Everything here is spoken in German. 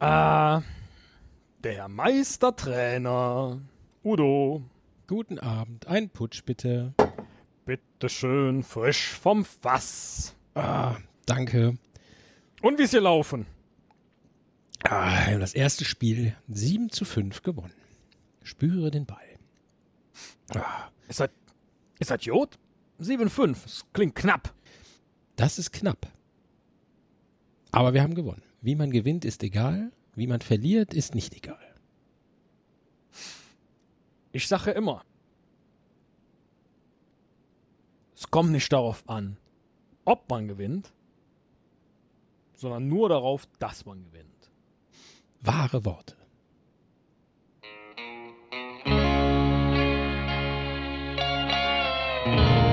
Der Meistertrainer. Udo. Guten Abend, ein Putsch bitte. Bitteschön, frisch vom Fass. Ah, danke. Und wie ist hier laufen? Ah, wir haben das erste Spiel 7 zu 5 gewonnen. Spüre den Ball. Ah. Ist das, ist das Jod? 7-5. Das klingt knapp. Das ist knapp. Aber wir haben gewonnen. Wie man gewinnt, ist egal. Wie man verliert, ist nicht egal. Ich sage immer, es kommt nicht darauf an, ob man gewinnt, sondern nur darauf, dass man gewinnt. Wahre Worte. Musik